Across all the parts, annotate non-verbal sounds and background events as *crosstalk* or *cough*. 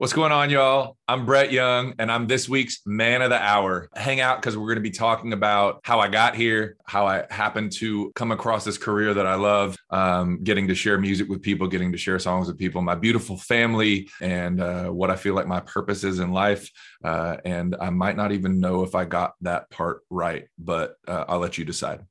What's going on, y'all? I'm Brett Young, and I'm this week's Man of the Hour. Hang out because we're going to be talking about how I got here, how I happened to come across this career that I love, um, getting to share music with people, getting to share songs with people, my beautiful family, and uh, what I feel like my purpose is in life. Uh, and I might not even know if I got that part right, but uh, I'll let you decide.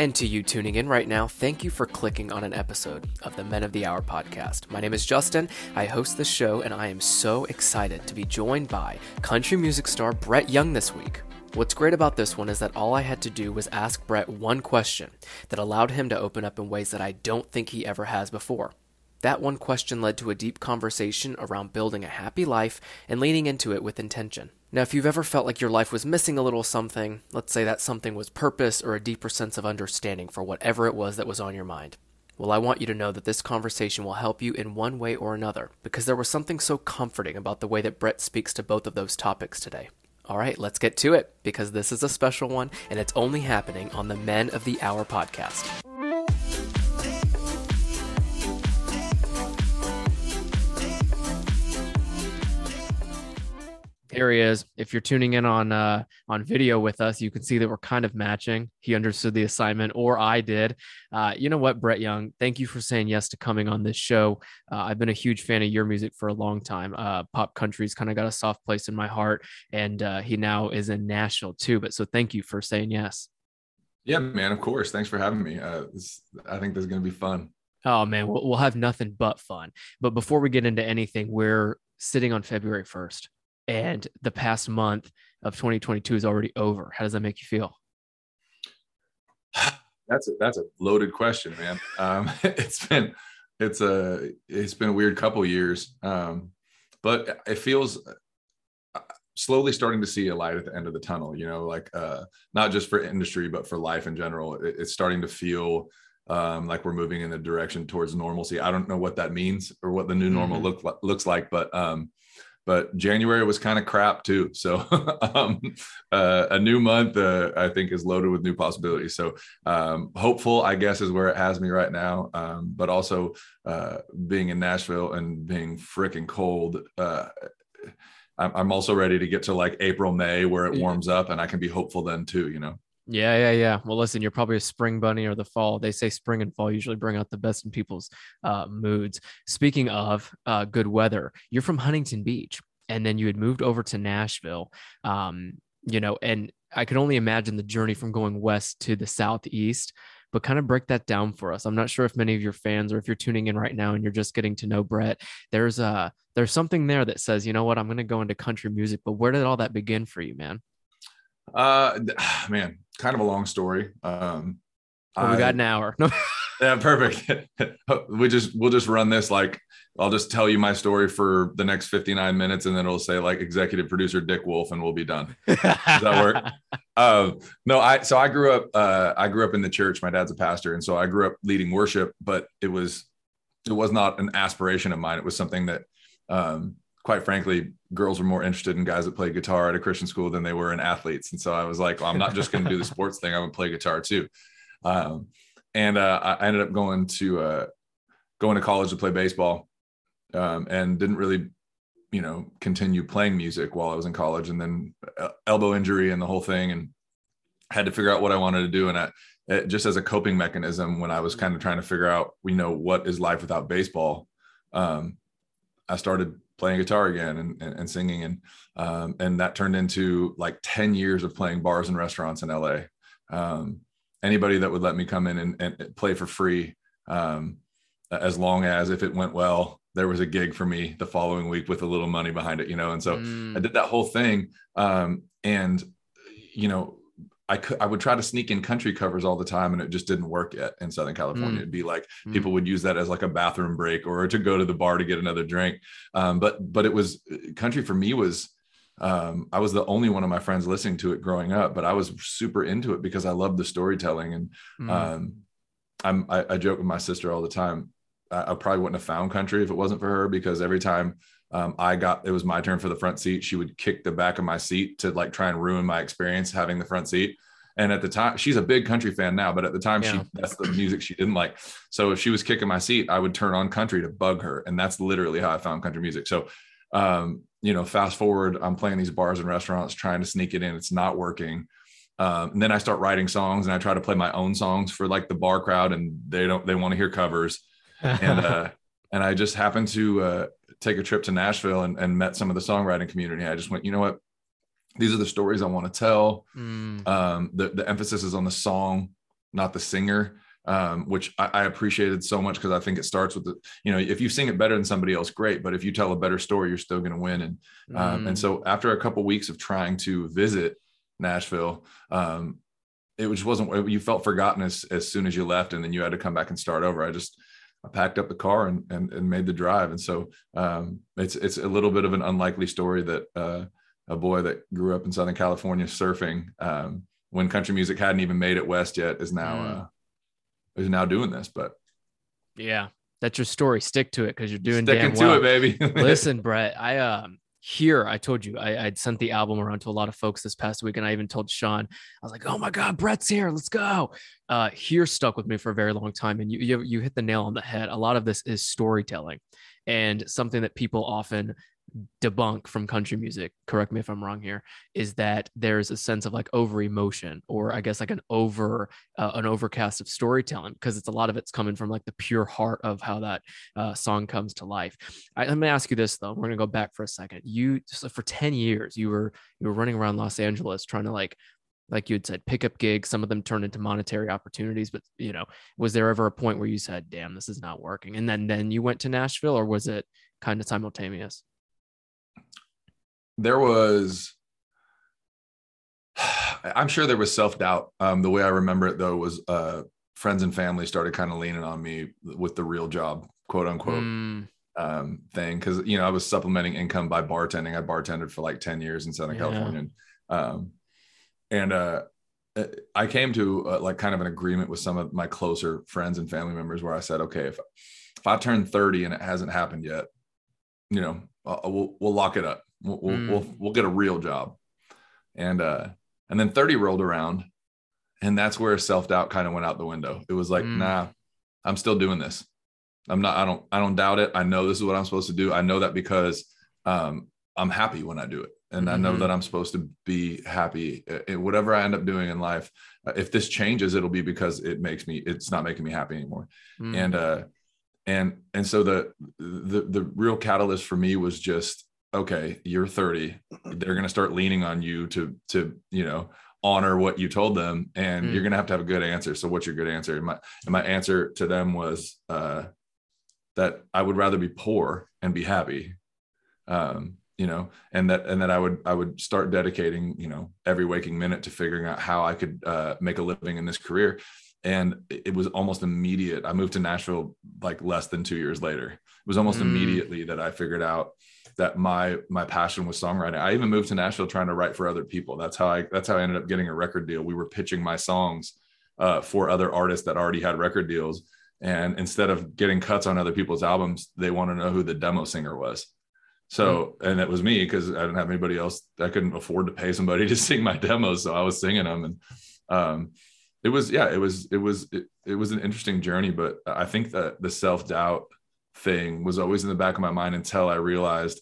And to you tuning in right now, thank you for clicking on an episode of the Men of the Hour podcast. My name is Justin. I host the show, and I am so excited to be joined by country music star Brett Young this week. What's great about this one is that all I had to do was ask Brett one question that allowed him to open up in ways that I don't think he ever has before. That one question led to a deep conversation around building a happy life and leaning into it with intention. Now, if you've ever felt like your life was missing a little something, let's say that something was purpose or a deeper sense of understanding for whatever it was that was on your mind. Well, I want you to know that this conversation will help you in one way or another because there was something so comforting about the way that Brett speaks to both of those topics today. All right, let's get to it because this is a special one and it's only happening on the Men of the Hour podcast. Here he is. If you're tuning in on uh, on video with us, you can see that we're kind of matching. He understood the assignment, or I did. Uh, you know what, Brett Young? Thank you for saying yes to coming on this show. Uh, I've been a huge fan of your music for a long time. Uh, pop country's kind of got a soft place in my heart, and uh, he now is in Nashville too. But so thank you for saying yes. Yeah, man. Of course. Thanks for having me. Uh, this, I think this is going to be fun. Oh man, we'll, we'll have nothing but fun. But before we get into anything, we're sitting on February first and the past month of 2022 is already over. How does that make you feel? That's a, that's a loaded question, man. Um, *laughs* it's been it's a it's been a weird couple years, um, but it feels uh, slowly starting to see a light at the end of the tunnel. You know, like uh, not just for industry but for life in general. It, it's starting to feel um, like we're moving in the direction towards normalcy. I don't know what that means or what the new normal mm-hmm. look looks like, but um, but January was kind of crap too. So *laughs* um, uh, a new month, uh, I think, is loaded with new possibilities. So um, hopeful, I guess, is where it has me right now. Um, but also uh, being in Nashville and being freaking cold. Uh, I'm also ready to get to like April, May, where it warms up, and I can be hopeful then too. You know. Yeah, yeah, yeah. Well, listen, you're probably a spring bunny or the fall. They say spring and fall usually bring out the best in people's uh, moods. Speaking of uh, good weather, you're from Huntington Beach, and then you had moved over to Nashville. Um, you know, and I can only imagine the journey from going west to the southeast. But kind of break that down for us. I'm not sure if many of your fans, or if you're tuning in right now and you're just getting to know Brett, there's a there's something there that says, you know what, I'm going to go into country music. But where did all that begin for you, man? Uh, *sighs* man, kind of a long story. Um, well, we got an hour. *laughs* yeah, perfect. *laughs* we just we'll just run this like I'll just tell you my story for the next 59 minutes, and then it'll say like executive producer Dick Wolf, and we'll be done. Does that work? uh, *laughs* no, I so I grew up. Uh, I grew up in the church. My dad's a pastor, and so I grew up leading worship. But it was it was not an aspiration of mine. It was something that um, quite frankly, girls were more interested in guys that played guitar at a Christian school than they were in athletes. And so I was like, well, I'm not just going to do the *laughs* sports thing. I'm going to play guitar too. Um, and uh, I ended up going to uh, going to college to play baseball, um, and didn't really, you know, continue playing music while I was in college. And then uh, elbow injury and the whole thing, and had to figure out what I wanted to do. And I, it, just as a coping mechanism, when I was kind of trying to figure out, you know, what is life without baseball, um, I started playing guitar again and, and, and singing and um, and that turned into like 10 years of playing bars and restaurants in LA. Um, anybody that would let me come in and, and play for free, um, as long as if it went well, there was a gig for me the following week with a little money behind it, you know. And so mm. I did that whole thing. Um, and you know, I could I would try to sneak in country covers all the time and it just didn't work yet in Southern California. Mm. It'd be like mm. people would use that as like a bathroom break or to go to the bar to get another drink. Um, but but it was country for me was um, I was the only one of my friends listening to it growing up, but I was super into it because I loved the storytelling and mm. um, I'm I, I, joke with my sister all the time. I, I probably wouldn't have found country if it wasn't for her because every time um, I got it was my turn for the front seat. She would kick the back of my seat to like try and ruin my experience having the front seat. And at the time, she's a big country fan now, but at the time, yeah. she that's the music she didn't like. So if she was kicking my seat, I would turn on country to bug her, and that's literally how I found country music. So, um, you know, fast forward, I'm playing these bars and restaurants, trying to sneak it in. It's not working. Um, and then I start writing songs, and I try to play my own songs for like the bar crowd, and they don't they want to hear covers. and *laughs* uh, and I just happened to uh, take a trip to Nashville and, and met some of the songwriting community. I just went, you know what? These are the stories I want to tell. Mm. Um, the, the emphasis is on the song, not the singer, um, which I, I, appreciated so much because I think it starts with the, you know, if you sing it better than somebody else, great. But if you tell a better story, you're still going to win. And um, mm. and so after a couple weeks of trying to visit Nashville, um, it just wasn't. You felt forgotten as as soon as you left, and then you had to come back and start over. I just I packed up the car and, and, and made the drive. And so um, it's, it's a little bit of an unlikely story that uh, a boy that grew up in Southern California surfing um, when country music hadn't even made it West yet is now, mm. uh, is now doing this, but yeah, that's your story. Stick to it. Cause you're doing Sticking damn well. to it, baby. *laughs* Listen, Brett, I, um, here i told you I, would sent the album around to a lot of folks this past week and i even told sean i was like oh my god brett's here let's go. Uh here stuck with me for a very long time and you, you you hit the nail on the head. A lot of this is storytelling and something that people often debunk from country music correct me if i'm wrong here is that there's a sense of like over emotion or i guess like an over uh, an overcast of storytelling because it's a lot of it's coming from like the pure heart of how that uh, song comes to life. I, let me ask you this though. We're gonna go back for a second. You so for 10 years you were you were running around los angeles trying to like like you had said pick up gigs. Some of them turned into monetary opportunities but you know was there ever a point where you said damn this is not working and then then you went to nashville or was it kind of simultaneous there was *sighs* i'm sure there was self-doubt. Um, the way i remember it though was uh, friends and family started kind of leaning on me with the real job quote unquote mm. um, thing. Because you know i was supplementing income by bartending. I bartended for like 10 years in southern yeah. california. Um, and uh, i came to uh, like kind of an agreement with some of my closer friends and family members where i said okay if if i turn 30 and it hasn't happened yet you know uh, we'll we'll lock it up We'll, mm. we'll, we'll get a real job. And, uh, and then 30 rolled around and that's where self-doubt kind of went out the window. It was like, mm. nah, I'm still doing this. I'm not, I don't, I don't doubt it. I know this is what I'm supposed to do. I know that because, um, I'm happy when I do it. And mm-hmm. I know mm-hmm. that I'm supposed to be happy in whatever I end up doing in life. Uh, if this changes, it'll be because it makes me, it's not making me happy anymore. Mm. And, uh, and, and so the, the, the real catalyst for me was just okay, you're 30. They're going to start leaning on you to to you know honor what you told them, and mm. you're going to have to have a good answer. So, what's your good answer? And my and my answer to them was uh, that I would rather be poor and be happy. Um, you know, and that and that I would I would start dedicating you know every waking minute to figuring out how I could uh, make a living in this career and it was almost immediate. I moved to Nashville like less than two years later. It was almost mm. immediately that I figured out that my my passion was songwriting. I even moved to Nashville trying to write for other people. That's how I that's how I ended up getting a record deal. We were pitching my songs uh, for other artists that already had record deals, and instead of getting cuts on other people's albums, they want to know who the demo singer was. So, mm. and it was me because I didn't have anybody else. I couldn't afford to pay somebody *laughs* to sing my demos, so I was singing them, and um, it was yeah, it was it was it, it was an interesting journey. But I think that the self doubt thing was always in the back of my mind until I realized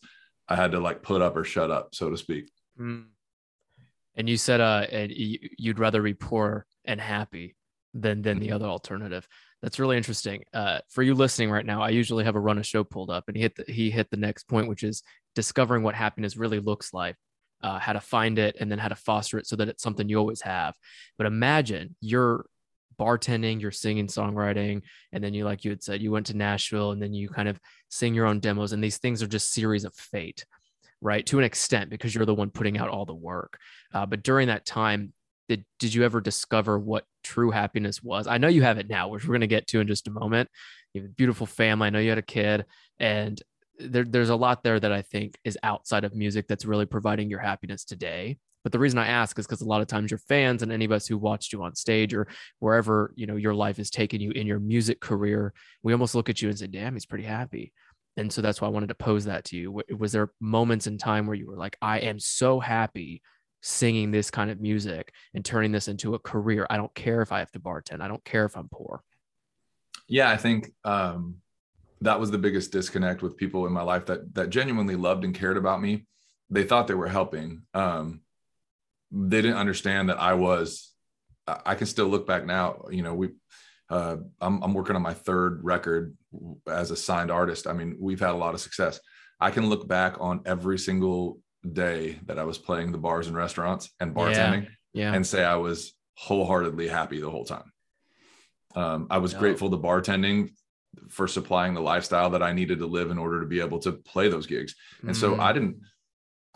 I had to like put up or shut up, so to speak. Mm. And you said, uh, and you'd rather be poor and happy than than the mm-hmm. other alternative. That's really interesting. Uh, for you listening right now, I usually have a run of show pulled up, and he hit the, he hit the next point, which is discovering what happiness really looks like, uh, how to find it, and then how to foster it so that it's something you always have. But imagine you're bartending, you're singing, songwriting, and then you, like you had said, you went to Nashville and then you kind of sing your own demos. And these things are just series of fate, right? To an extent, because you're the one putting out all the work. Uh, but during that time, did, did you ever discover what true happiness was? I know you have it now, which we're going to get to in just a moment. You have a beautiful family. I know you had a kid, and there, there's a lot there that I think is outside of music that's really providing your happiness today. But the reason I ask is because a lot of times your fans and any of us who watched you on stage or wherever you know your life has taken you in your music career, we almost look at you and say, "Damn, he's pretty happy." and so that's why I wanted to pose that to you. Was there moments in time where you were like, I am so happy singing this kind of music and turning this into a career? I don't care if I have to bartend. I don't care if I'm poor. Yeah, I think um, that was the biggest disconnect with people in my life that that genuinely loved and cared about me. They thought they were helping. Um, they didn't understand that I was. I can still look back now. You know, we uh, I'm, I'm working on my third record as a signed artist. I mean, we've had a lot of success. I can look back on every single day that I was playing the bars and restaurants and bartending yeah, yeah. and say I was wholeheartedly happy the whole time. Um, I was no. grateful to bartending for supplying the lifestyle that I needed to live in order to be able to play those gigs. And mm. so I didn't,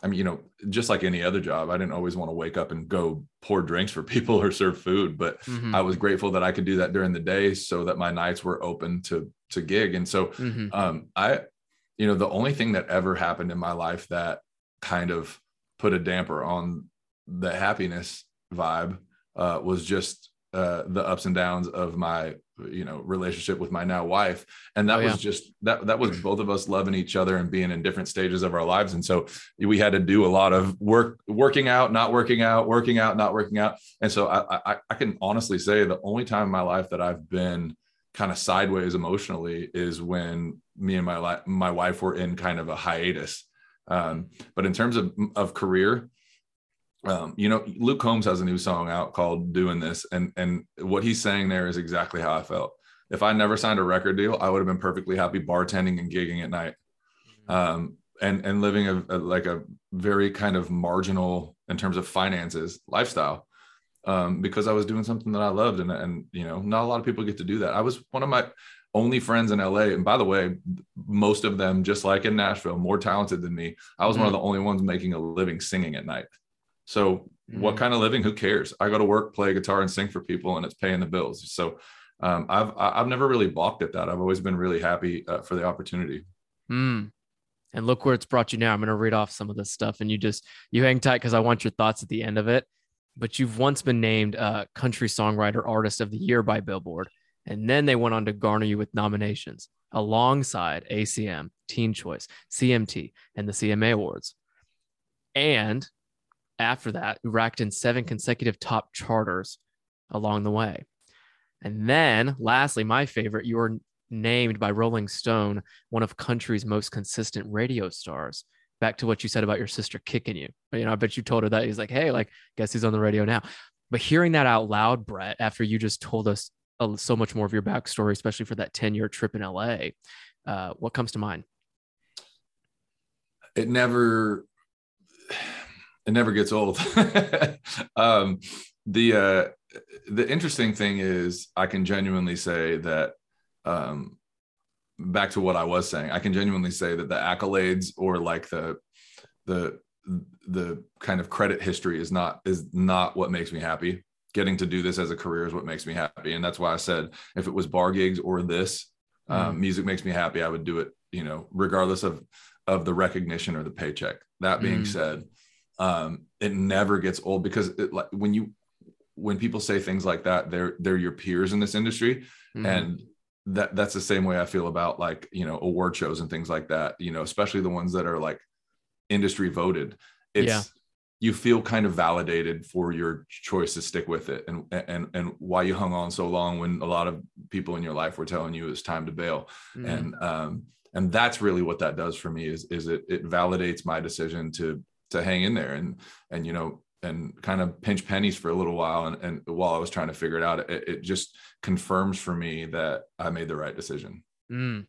I mean, you know, just like any other job, I didn't always want to wake up and go pour drinks for *laughs* people or serve food, but mm-hmm. I was grateful that I could do that during the day so that my nights were open to to gig. And so mm-hmm. um, I, you know, the only thing that ever happened in my life that kind of put a damper on the happiness vibe uh, was just uh, the ups and downs of my you know relationship with my now wife. And that oh, was just that that was both of us loving each other and being in different stages of our lives. And so we had to do a lot of work working out not working out working out not working out. And so i i, I can honestly say the only time in my life that i've been kind of sideways emotionally is when me and my my wife were in kind of a hiatus. Um, but in terms of of career um, you know, Luke Combs has a new song out called "Doing This," and and what he's saying there is exactly how I felt. If I never signed a record deal, I would have been perfectly happy bartending and gigging at night, um, and and living a, a, like a very kind of marginal in terms of finances lifestyle, um, because I was doing something that I loved, and and you know, not a lot of people get to do that. I was one of my only friends in LA. And by the way, most of them, just like in Nashville, more talented than me. I was mm-hmm. one of mm-hmm. the only ones making a living singing at night. So mm-hmm. what kind of living? Who cares? I go to work, play guitar, and sing for people, and it's paying the bills. So um, I've I've never really balked at that. I've always been really happy uh, for the opportunity. Mm. And look where it's brought you now. I'm going to read off some of this stuff, and you just you hang tight because I want your thoughts at the end of it. But you've once been named uh, Country Songwriter Artist of the Year by Billboard, and then they went on to garner you with nominations alongside ACM, Teen Choice, CMT, and the CMA Awards. And after that, we racked in seven consecutive top charters along the way. And then, lastly, my favorite, you were named by Rolling Stone one of country's most consistent radio stars. Back to what you said about your sister kicking you. You know, I bet you told her that. He's like, hey, like, guess he's on the radio now. But hearing that out loud, Brett, after you just told us so much more of your backstory, especially for that 10 year trip in LA, uh, what comes to mind? It never it never gets old. *laughs* um, the uh, the interesting thing is, I can genuinely say that. Um, back to what I was saying, I can genuinely say that the accolades or like the the the kind of credit history is not is not what makes me happy. Getting to do this as a career is what makes me happy, and that's why I said if it was bar gigs or this, mm. um, music makes me happy. I would do it, you know, regardless of of the recognition or the paycheck. That being mm. said, um, it never gets old because it, like when you when people say things like that, they're they're your peers in this industry, mm-hmm. and that that's the same way I feel about like you know award shows and things like that. You know, especially the ones that are like industry voted. It's yeah. you feel kind of validated for your choice to stick with it, and and and why you hung on so long when a lot of people in your life were telling you it's time to bail, mm-hmm. and um and that's really what that does for me is is it it validates my decision to to hang in there and and you know and kind of pinch pennies for a little while. And, and while i was trying to figure it out it, it just confirms for me that i made the right decision. Mm.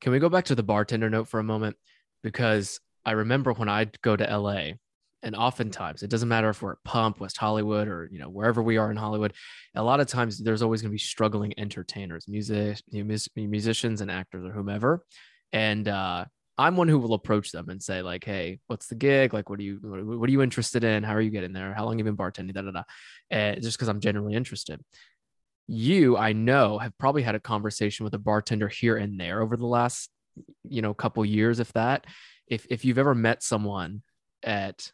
can we go back to the bartender note for a moment? Because i remember when i'd go to la and oftentimes it doesn't matter if we're at pump west hollywood or you know wherever we are in hollywood a lot of times there's always going to be struggling entertainers music musicians and actors or whomever. And uh, I'm one who will approach them and say like, "Hey, what's the gig? Like, what are you what are you interested in? How are you getting there? How long have you been bartending? Da da da." Uh, just because I'm generally interested. You, I know, have probably had a conversation with a bartender here and there over the last, you know, couple years, if that. If if you've ever met someone at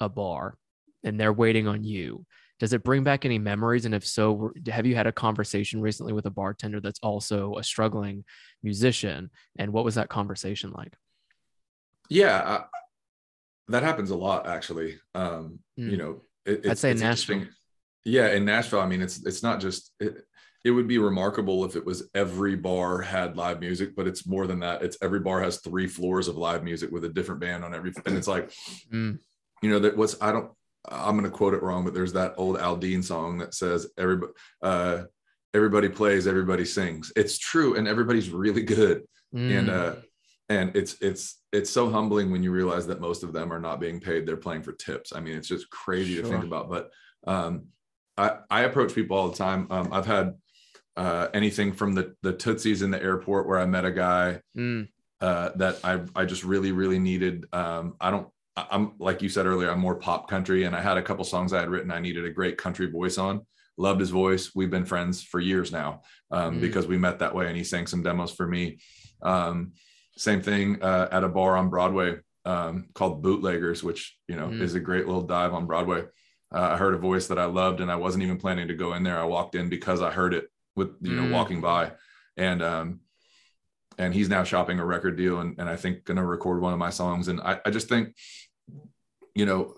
a bar and they're waiting on you does it bring back any memories and if so have you had a conversation recently with a bartender that's also a struggling musician and what was that conversation like yeah that happens a lot actually um mm. you know it, i'd say nashville yeah in nashville i mean it's it's not just it, it would be remarkable if it was every bar had live music, but it's more than that. It's every bar has three floors of live music with a different band on every, and it's like, mm. you know, that what's I don't, I'm going to quote it wrong, but there's that old Aldean song that says everybody, uh, everybody plays, everybody sings. It's true, and everybody's really good, mm. and uh, and it's it's it's so humbling when you realize that most of them are not being paid; they're playing for tips. I mean, it's just crazy sure. to think about. But um, I I approach people all the time. Um, I've had uh, anything from the the tootsies in the airport where I met a guy mm. uh, that I I just really really needed. Um, I don't. I'm like you said earlier. I'm more pop country, and I had a couple songs I had written. I needed a great country voice on. Loved his voice. We've been friends for years now um, mm. because we met that way, and he sang some demos for me. Same thing uh, at a bar on Broadway um, called Bootleggers, which you know mm. is a great little dive on Broadway. Uh, I heard a voice that I loved, and I wasn't even planning to go in there. I walked in because I heard it with you know mm. walking by, and um, and he's now shopping a record deal, and, and I think gonna record one of my songs, and I, I just think you know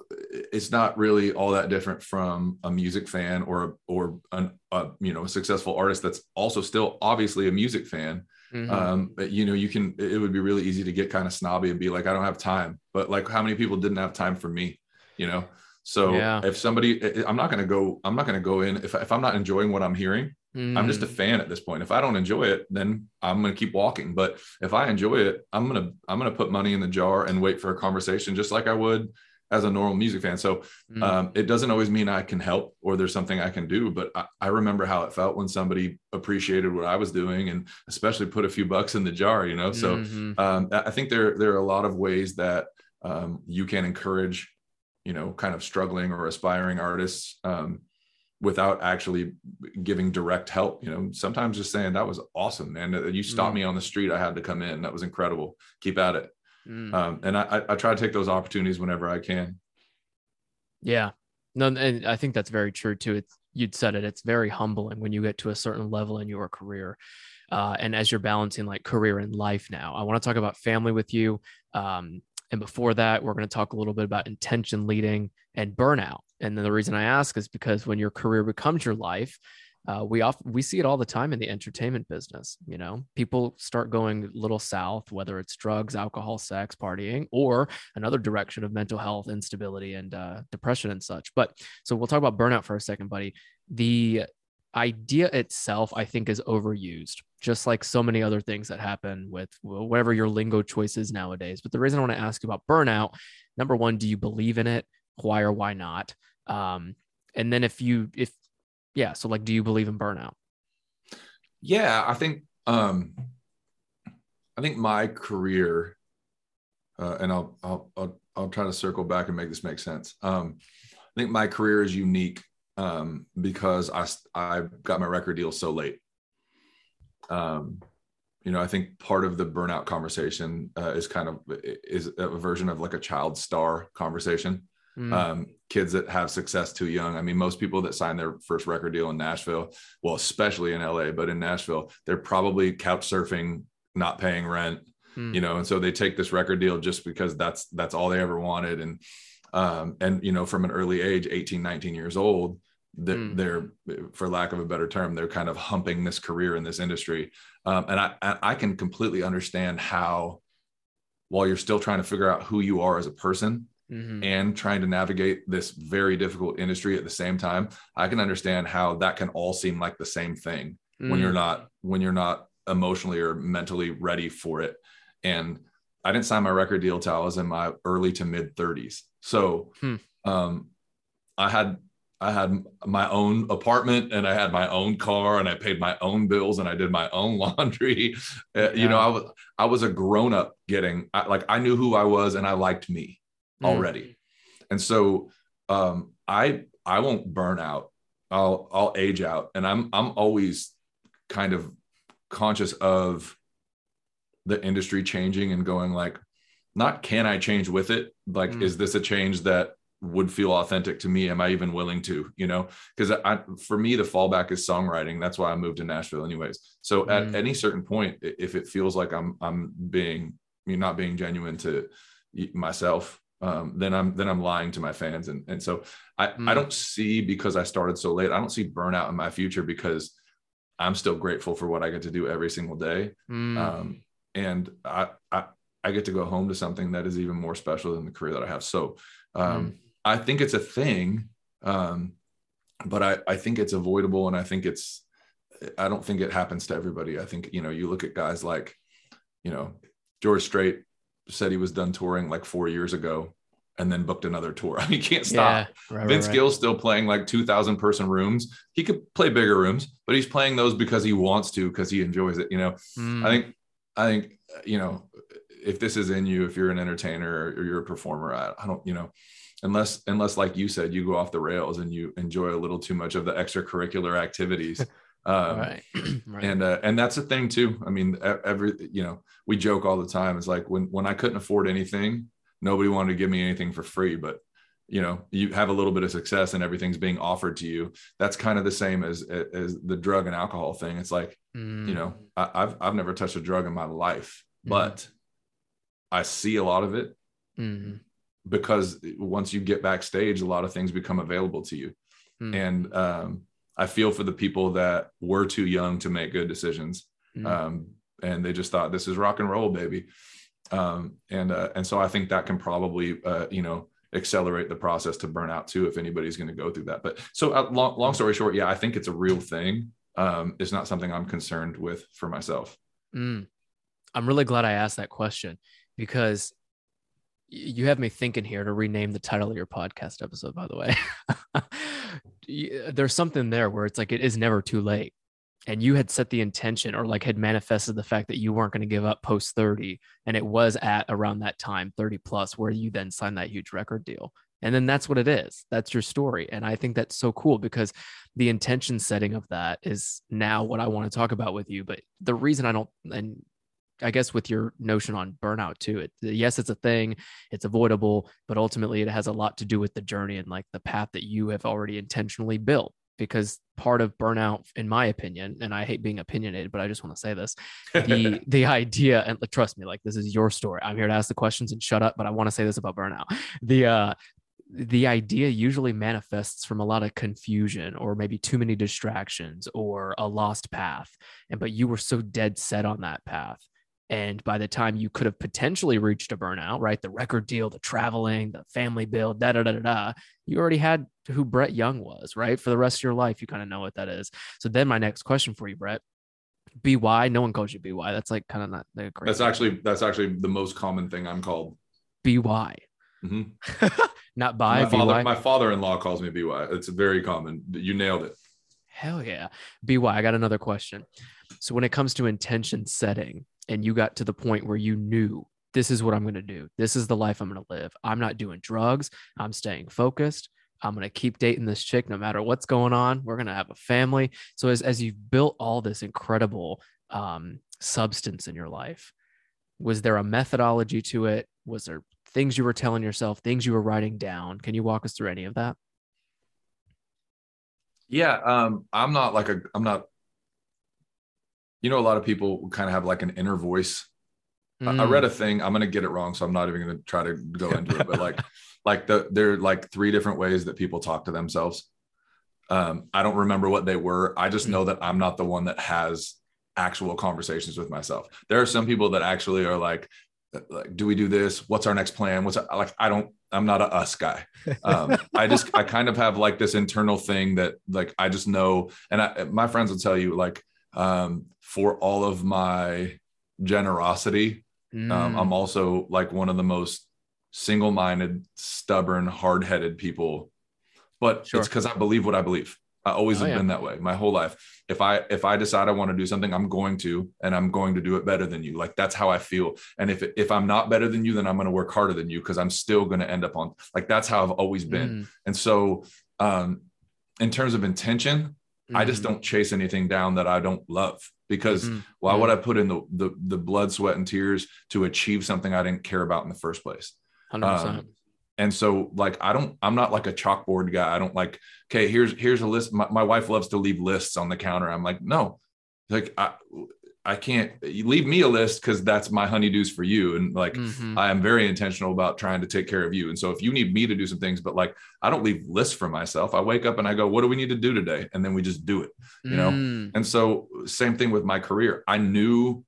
it's not really all that different from a music fan or or an, a you know a successful artist that's also still obviously a music fan mm-hmm. um but you know you can it would be really easy to get kind of snobby and be like i don't have time but like how many people didn't have time for me you know so yeah. if somebody i'm not going to go i'm not going to go in if, if i'm not enjoying what i'm hearing Mm. I'm just a mm. fan at this point. If I don't enjoy it, then I'm going to keep walking. But if I enjoy it, I'm going to I'm going to put money in the jar and wait for a conversation, just like I would as a normal music fan. So mm. um, it doesn't always mean I can help or there's something I can do. But I, I, remember how it felt when somebody appreciated what I was doing and especially put a few bucks in the jar. You know, so mm-hmm. um, I think there there are a lot of ways that um, you can encourage, you know, kind of struggling or aspiring artists. Um, without actually giving direct help. You know, sometimes just saying that was awesome, man. You stopped mm. me on the street. I had to come in. That was incredible. Keep at it. Mm. Um, and I, I try to take those opportunities whenever I can. Yeah, no, and I think that's very true too. It's you'd said it. It's very humbling when you get to a certain level in your career. Uh, and as you're balancing like career and life now, I want to talk about family with you. Um, and before that, we're going to talk a little bit about intention leading and burnout. And then the reason I ask is because when your career becomes your life, uh, we often we see it all the time in the entertainment business. You know, people start going little south, whether it's drugs, alcohol, sex, partying, or another direction of mental health, instability, and uh, depression and such. But so we'll talk about burnout for a second, buddy. The idea itself, I think, is overused, just like so many other things that happen with whatever your lingo choice is nowadays. But the reason I want to ask you about burnout, number one, do you believe in it? Why or why not? Um, and then if you, if, yeah, so like, do you believe in burnout? Yeah, I think, um, I think my career, uh, and I'll, I'll, I'll, I'll try to circle back and make this make sense. Um, I think my career is unique um, because I I got my record deal so late. Um, you know, I think part of the burnout conversation uh, is kind of is a version of like a child star conversation. Mm. Um, kids that have success too young. I mean, most people that sign their first record deal in Nashville, well, especially in LA, but in Nashville, they're probably couch surfing, not paying rent, mm. you know, and so they take this record deal just because that's that's all they ever wanted. And um, and you know from an early age 18 19 years old they're, mm. they're for lack of a better term they're kind of humping this career in this industry um, and I, I can completely understand how while you're still trying to figure out who you are as a person mm-hmm. and trying to navigate this very difficult industry at the same time i can understand how that can all seem like the same thing mm. when you're mm. not when you're not emotionally or mentally ready for it and i didn't sign my record deal till i was in my early to mid 30s so hmm. um, I had I had my own apartment and I had my own car and I paid my own bills and I did my own *laughs* laundry. Yeah. Uh, you know, I was I was a grown up getting I, like I knew who I was and I liked me hmm. already. And so um, I I won't burn out. I'll I'll age out and I'm I'm always kind of conscious of the industry changing and going like not can I change with it? Like, mm. is this a change that would feel authentic to me am i even willing to you know because i for me the fallback is songwriting that's why i moved to nashville anyways so at mm. any certain point if it feels like i'm i'm being you not being genuine to myself um, then i'm then i'm lying to my fans and and so i mm. i don't see because i started so late i don't see burnout in my future because i'm still grateful for what i get to do every single day mm. um, and I, I I get to go home to something that is even more special than the career that I have. So um, mm. I think it's a thing, um, but I, I think it's avoidable, and I think it's I don't think it happens to everybody. I think you know you look at guys like you know George Strait said he was done touring like four years ago and then booked another tour. *laughs* I mean, he can't stop. Yeah, right, Vince right, Gill's still playing like 2,000 person rooms. He could play bigger rooms, but he's playing those because he wants to, because he enjoys it. You know, mm. I think, I think, you know, if this is in you, if you're an entertainer or you're a performer, I, I don't, you know, unless unless like you said, you go off the rails and you enjoy a little too much of the extracurricular activities. *laughs* Um, right. *clears throat* *clears throat* right. And uh, and that's a thing too. I mean, every you know, we joke all the time. It's like when when I couldn't afford anything, nobody wanted to give me anything for free. But you know, you have a little bit of success and everything's being offered to you. That's kind of the same as as the drug and alcohol thing. It's like, mm. you know, I, have I've never touched a drug in my life, mm. but I see a lot of it mm-hmm. because once you get backstage, a lot of things become available to you. Mm-hmm. And um, I feel for the people that were too young to make good decisions. Mm-hmm. Um, and they just thought this is rock and roll, baby. Um, and uh, and so I think that can probably uh, you know accelerate the process to burn out too if anybody's going to go through that. But so uh, long, long story short, yeah, I think it's a real thing. Um, it's not something I'm concerned with for myself. Mm. I'm really glad I asked that question because you have me thinking here to rename the title of your podcast episode by the way *laughs* Uh, there's something there where it's like it is never too late. And you had set the intention or like had manifested the fact that you weren't going to give up post 30 and it was at around that time 30 plus where you then signed that huge record deal. And then that's what it is. That's your story. And i think that's so cool because the intention setting of that is now what i want to talk about with you. But the reason i don't and I guess with your notion on burnout too. It, yes, it's a thing, it's avoidable, but ultimately it has a lot to do with the journey and like the path that you have already intentionally built. Because part of burnout, in my opinion, and I hate being opinionated, but I just want to say this: the *laughs* the idea, and like, trust me, like this is your story. I'm here to ask the questions and shut up, but I want to say this about burnout. The uh, the idea usually manifests from a lot of confusion or maybe too many distractions or a lost path and but you were so dead set on that path and by the time you could have potentially reached a burnout, right? The record deal, the traveling, the family bill, da da da da da, you already had who Brett Young was, right? For the rest of your life, you kind of know what that is. So then my next question for you, Brett. BY, no one calls you BY. That's like kind of not the great. That's actually that's actually the most common thing I'm called. BY. Mm-hmm. *laughs* not by my father, my father-in-law calls me BY. It's very common. You nailed it. Hell yeah. BY, I got another question. So when it comes to intention setting, and you got to the point where you knew this is what I'm going to do. This is the life I'm going to live. I'm not doing drugs. I'm staying focused. I'm going to keep dating this chick no matter what's going on. We're going to have a family. So as, as you've built all this incredible um, substance in your life, was there a methodology to it? Was there things you were telling yourself, things you were writing down? Can you walk us through any of that? Yeah, um, I'm not like a, I'm not you know, a lot of people kind of have like an inner voice. Mm. I, I read a mm. thing. I'm gonna get it wrong, so I'm not even gonna try to go *laughs* into it. But like, like the there are like three different ways that people talk to themselves. Um, I don't remember what they were. I just mm. know that I'm not the one that has actual conversations with myself. There are some people that actually are like, like, do we do this? What's our next plan? What's like? I don't. I'm not a us guy. Um, I just I kind of have like this internal thing that like I just know, and I, my friends will tell you like um, for all of my generosity. Mm. Um, I'm also like one of the most single-minded, stubborn, hard-headed people. But sure. it's because I believe what I believe. I always oh, have yeah. been that way my whole life. If I if I decide I want to do something, I'm going to, and I'm going to do it better than you. Like that's how I feel. And if if I'm not better than you, then I'm going to work harder than you because I'm still going to end up on like that's how I've always been. Mm. And so, um, in terms of intention, Mm-hmm. I just mm-hmm. don't chase anything down that I don't love because mm-hmm. why would I put in the, the, the blood, sweat, and tears to achieve something I didn't care about in the first place? Um, and so like i don't i'm not like a chalkboard guy i don't like okay here's here's a list my, my wife loves to leave lists on the counter i'm like no like i i can't leave me a list because that's my honeydews for you and like mm-hmm. i am very intentional about trying to take care of you and so if you need me to do some things but like i don't leave lists for myself i wake up and i go what do we need to do today and then we just do it you know mm. and so same thing with my career i knew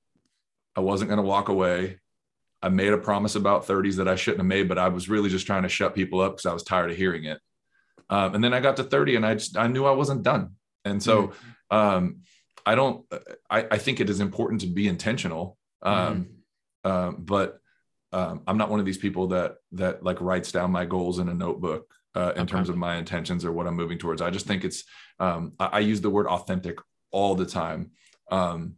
i wasn't going to walk away I made a promise about 30s that I shouldn't have made, but I was really just trying to shut people up because I was tired of hearing it. Um, and then I got to 30 and I just, I knew I wasn't done. And so mm-hmm. um, I don't, I, I think it is important to be intentional. Um, mm-hmm. uh, but um, I'm not one of these people that, that like writes down my goals in a notebook uh, in okay. terms of my intentions or what I'm moving towards. I just think it's, um, I, I, use the word authentic all the time. Um,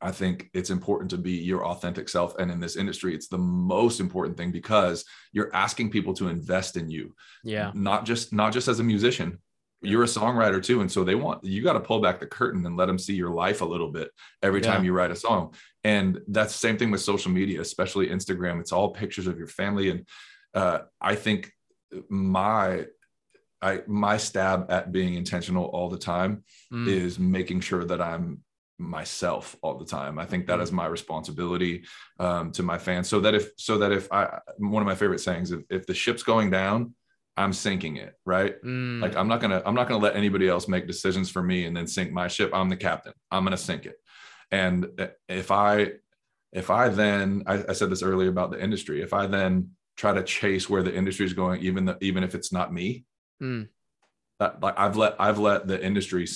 I think it's important to be your authentic self. And in this industry, it's the most important thing because you're asking people to invest in you. Yeah. Not just not just as a musician. You're a songwriter too. And so they want you got to pull back the curtain and let them see your life a little bit every time you write a song. And that's the same thing with social media, especially Instagram. It's all pictures of your family. And uh, I think my I my stab at being intentional all the time mm. is making sure that I'm myself all the time. I think that is mm-hmm. my responsibility um, to my fans. So that if so that if I one of my favorite sayings, if, if the ship's going down, I'm sinking it, right? Mm. Like I'm not gonna I'm not gonna let anybody else make decisions for me and then sink my ship. I'm the captain. I'm gonna sink it. And if I if I then I, I said this earlier about the industry, if I then try to chase where the industry is going, even the, even if it's not me, mm that like I've let I've let the industry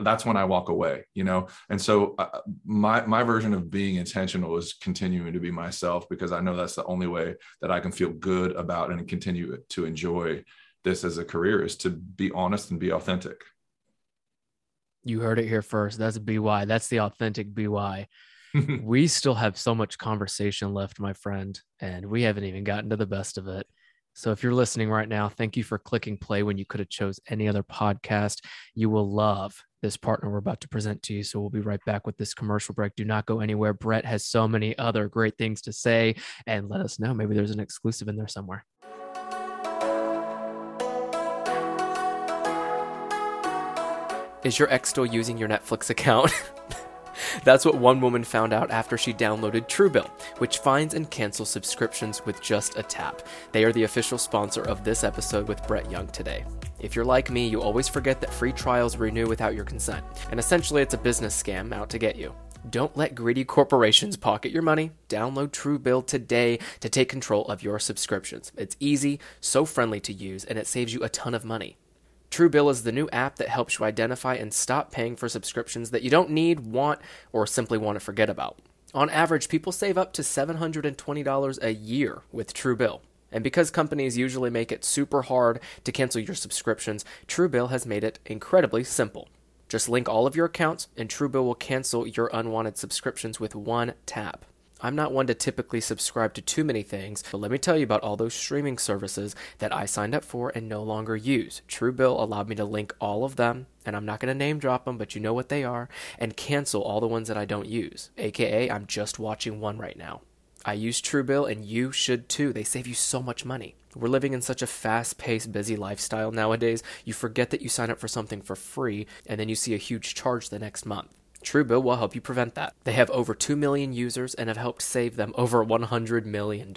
that's when I walk away, you know. And so uh, my my version of being intentional is continuing to be myself because I know that's the only way that I can feel good about and continue to enjoy this as a career is to be honest and be authentic. You heard it here first. That's BY. That's the authentic BY. *laughs* we still have so much conversation left, my friend, and we haven't even gotten to the best of it. So if you're listening right now, thank you for clicking play when you could have chose any other podcast. You will love this partner we're about to present to you. So we'll be right back with this commercial break. Do not go anywhere. Brett has so many other great things to say and let us know. Maybe there's an exclusive in there somewhere. Is your ex still using your Netflix account? *laughs* That's what one woman found out after she downloaded Truebill, which finds and cancels subscriptions with just a tap. They are the official sponsor of this episode with Brett Young today. If you're like me, you always forget that free trials renew without your consent, and essentially it's a business scam out to get you. Don't let greedy corporations pocket your money. Download Truebill today to take control of your subscriptions. It's easy, so friendly to use, and it saves you a ton of money. Truebill is the new app that helps you identify and stop paying for subscriptions that you don't need, want, or simply want to forget about. On average, people save up to $720 a year with Truebill. And because companies usually make it super hard to cancel your subscriptions, Truebill has made it incredibly simple. Just link all of your accounts, and Truebill will cancel your unwanted subscriptions with one tap. I'm not one to typically subscribe to too many things, but let me tell you about all those streaming services that I signed up for and no longer use. Truebill allowed me to link all of them, and I'm not going to name drop them, but you know what they are, and cancel all the ones that I don't use. AKA, I'm just watching one right now. I use Truebill, and you should too. They save you so much money. We're living in such a fast paced, busy lifestyle nowadays, you forget that you sign up for something for free, and then you see a huge charge the next month. Truebill will help you prevent that. They have over 2 million users and have helped save them over $100 million.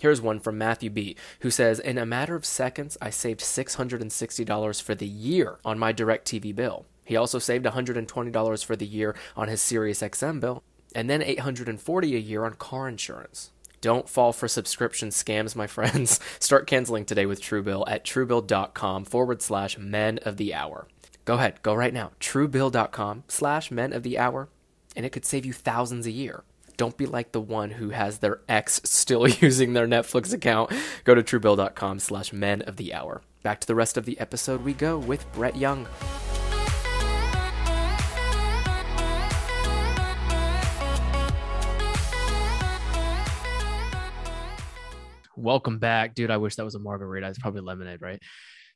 Here's one from Matthew B., who says In a matter of seconds, I saved $660 for the year on my DirecTV bill. He also saved $120 for the year on his SiriusXM bill, and then $840 a year on car insurance. Don't fall for subscription scams, my *laughs* friends. Start canceling today with Truebill at truebill.com forward slash men of the hour. Go ahead, go right now. Truebill.com slash men of the hour, and it could save you thousands a year. Don't be like the one who has their ex still *laughs* using their Netflix account. Go to truebill.com slash men of the hour. Back to the rest of the episode we go with Brett Young. Welcome back, dude. I wish that was a margarita. It's probably lemonade, right?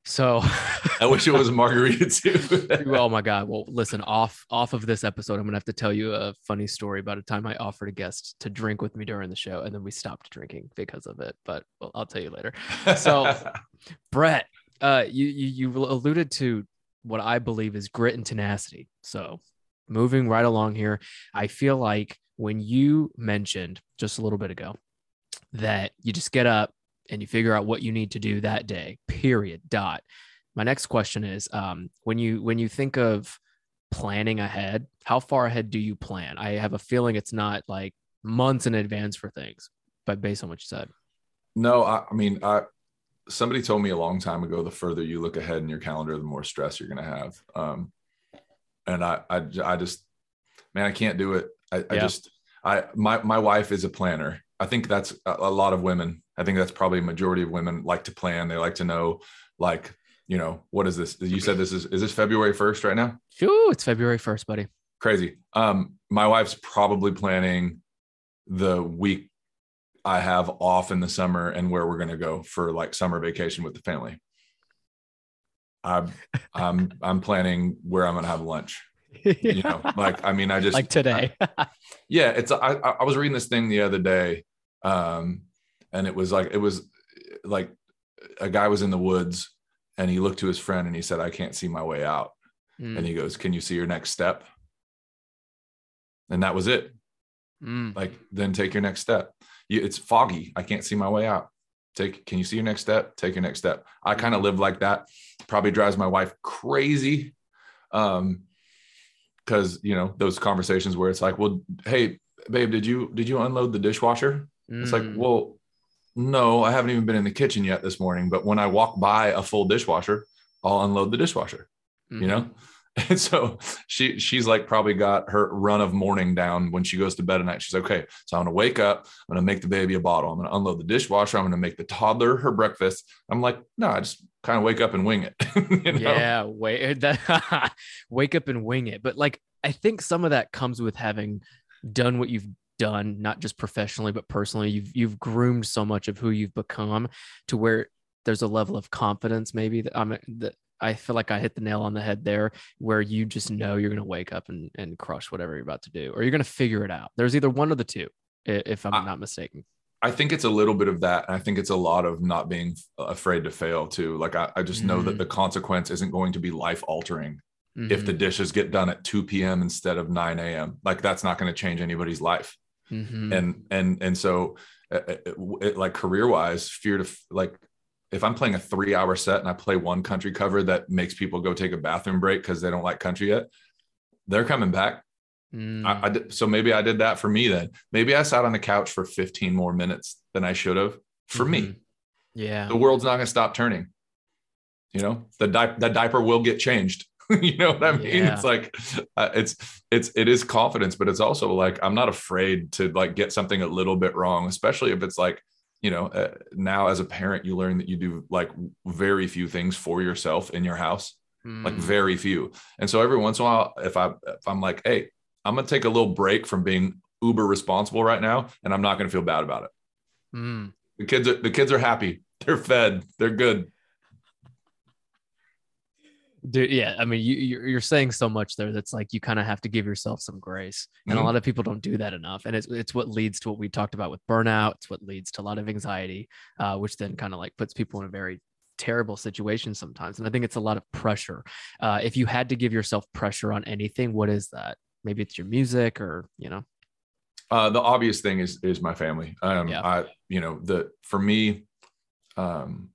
So *laughs* I wish it was margarita too. *laughs* oh my god. Well, listen, off off of this episode, I'm gonna have to tell you a funny story about a time I offered a guest to drink with me during the show, and then we stopped drinking because of it. But well, I'll tell you later. So, *laughs* Brett, uh, you, you you alluded to what I believe is grit and tenacity. So, moving right along here, I feel like when you mentioned just a little bit ago that you just get up and you figure out what you need to do that day period dot. My next question is um, when you when you think of planning ahead how far ahead do you plan? I have a feeling it's not like months in advance for things but based on what you said. No i, I mean i somebody told me a long time ago the further you look ahead in your calendar the more stress you're going to have. Um, and I, I i just man i can't do it. I, yeah. I just i my my wife is a planner. I think that's a, a lot of women I think that's probably a majority of women like to plan. They like to know, like, you know, what is this? You said this is is this February 1st right now? Sure, it's February 1st, buddy. Crazy. Um, my wife's probably planning the week I have off in the summer and where we're gonna go for like summer vacation with the family. I'm *laughs* I'm I'm planning where I'm gonna have lunch. You know, *laughs* like I mean, I just like today. I, yeah, it's I I was reading this thing the other day. Um, and it was like it was like a guy was in the woods and he looked to his friend and he said i can't see my way out. Mm. and he goes can you see your next step? And that was it. Mm. like then take your next step. It's foggy. I can't see my way out. Take can you see your next step? Take your next step. I kind of live like that. Probably drives my wife crazy um because you know those conversations where it's like well hey babe did you did you unload the dishwasher? Mm. it's like mm. well no, I haven't even been in the kitchen yet this morning. But when I walk by a full dishwasher, I'll unload the dishwasher. Mm-hmm. You know, *laughs* and so she she's like probably got her run of morning down when she goes to bed at night. She's like, okay, so I'm gonna wake up. I'm gonna make the baby a bottle. I'm gonna unload the dishwasher. I'm gonna make the toddler her breakfast. I'm like, no, I just kind of wake up and wing it. *laughs* you know? Yeah, wait that *laughs* wake up and wing it. But like, I think some of that comes with having done what you've done not just professionally but personally you've you've groomed so much of who you've become to where there's a level of confidence maybe that I'm that I feel like I hit the nail on the head there where you just know you're going to wake up and, and crush whatever you're about to do or you're going to figure it out. There's either one of the two if I'm I, not mistaken. I think it's a little bit of that. And I think it's a lot of not being afraid to fail too. Like I, I just know mm. that the consequence isn't going to be life altering mm-hmm. if the mm-hmm. dishes get done at 2 p.m. instead of 9 a.m. Like that's not going to change anybody's life mm-hmm. and and and so uh, uh, it, it, like career wise fear to like if i'm playing a three hour set and i play one country cover that makes people go take a bathroom break because they don't like country yet they're coming back. Mm. I, I did, so maybe i did that for me then. Maybe i sat on the couch for 15 more minutes than i should have for mm-hmm. me yeah. The world's not going to stop turning. You know? The, di- the diaper will get changed *laughs* you know what I mean? Yeah. It's like uh, it's it's it is confidence, but it's also like I'm not afraid to like get something a little bit wrong, especially if it's like you know uh, now as a parent you learn that you do like very few things for yourself in your house, mm. like very few. And so every once in a while, if I if I'm like, hey, I'm gonna take a little break from being uber responsible right now, and I'm not gonna feel bad about it. Mm. The kids are the kids are happy. *laughs* They're fed. They're good. Dude, yeah, I mean, you you're saying so much there that's like you kind of have to give yourself some grace, and mm-hmm. a lot of people don't do that enough, and it's it's what leads to what we talked about with burnout. It's what leads to a lot of anxiety, uh, which then kind of like puts people in a very terrible situation sometimes. And I think it's a lot of pressure. Uh, if you had to give yourself pressure on anything, what is that? Maybe it's your music, or you know. Uh, the obvious thing is is my family. Um, yeah. I you know the for me, um,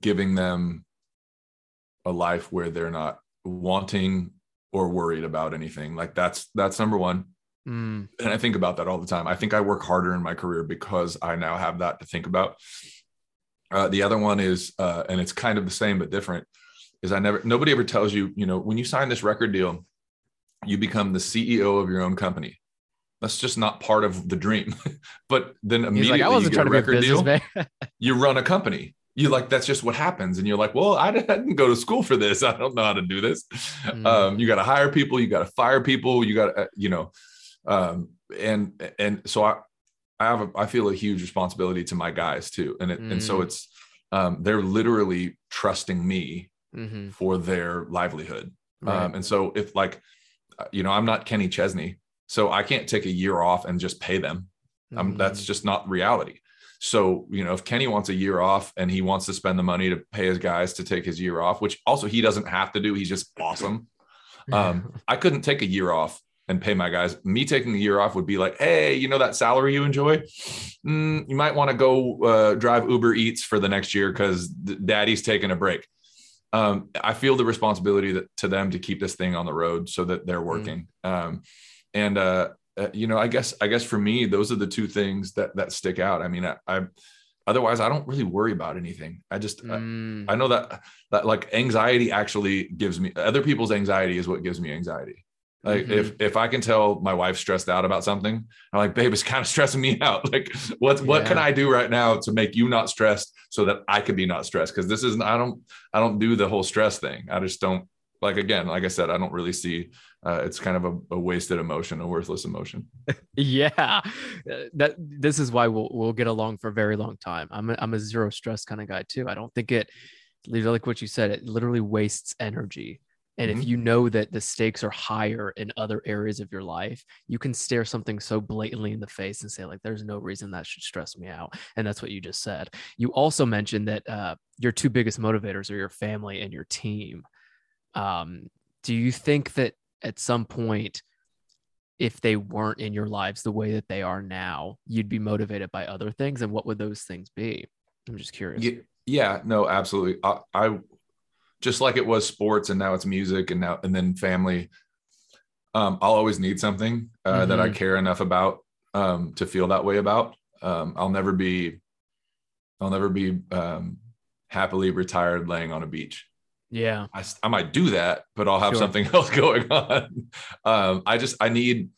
giving them a life where they're not wanting or worried about anything. Like that's that's number one. Mm. And I think about that all the time. I think I work harder in my career because I now have that to think about. Uh, the other one is, uh, and it's kind of the same but different, is I never nobody ever tells you, you know, when you sign this record deal, you become the CEO of your own company. That's just not part of the dream. *laughs* but then immediately like, you get a record deal, *laughs* you run a company you like that's just what happens and you're like well i didn't go to school for this i don't know how to do this mm. um, you got to hire people you got to fire people you got to uh, you know um, and and so i i have a, i feel a huge responsibility to my guys too and it, mm. and so mm. it's um, they're literally trusting me Mm-hmm. for their livelihood. Right. Um, and so if like, uh, you know, I'm not Kenny Chesney, so I can't take a year off and just pay them. Mhm. that's just not reality. So, you know, if Kenny wants a year off and he wants to spend the money to pay his guys to take his year off, which also he doesn't have to do, he's just awesome. Um, *laughs* I couldn't take a year off and pay my guys. Me taking a year off would be like, hey, you know that salary you enjoy? Mm, you might want to go uh, drive Uber Eats for the next year because daddy's taking a break. Um, I feel the responsibility that, to them to keep this thing on the road so that they're working. Um, and uh, uh, you know, I guess I guess for me, those are the two things that that stick out. I mean, I, I otherwise I don't really worry about anything. I just I- Mm. I know that that like anxiety actually gives me other people's anxiety is what gives me anxiety. Like Mhm. if if I can tell my wife's stressed out about something, I'm like, babe, it's kind of stressing me out. *laughs* Like, what what can I do right now to make you not stressed so that I could be not stressed? Because this isn't I don't I don't do the whole stress thing. I just don't like again, like I said, I don't really see uh, it's kind of a, a wasted emotion, a worthless emotion. *laughs* yeah. Uh, that this is why we'll we'll get along for a very long time. I'm a, i'm a zero stress kind of guy too. I don't think it like what you said it literally wastes energy. And if Mhm. you know that the stakes are higher in other areas of your life you can stare something so blatantly in the face and say like there's no reason that should stress me out. And that's what you just said. You also mentioned that uh, your two biggest motivators are your family and your team. Um, do you think that at some point if they weren't in your lives the way that they are now, you'd be motivated by other things. And what would those things be? I'm just curious. Yeah, yeah, no, absolutely. I, I just like it was sports and now it's music and now and then family. Um, I'll always need something uh, that I care enough about um, to feel that way about. Um, I'll never be, I'll never be um, happily retired laying on a beach. Yeah. I might do that, but I'll have Sure. something *laughs* else going on. Um, I just I need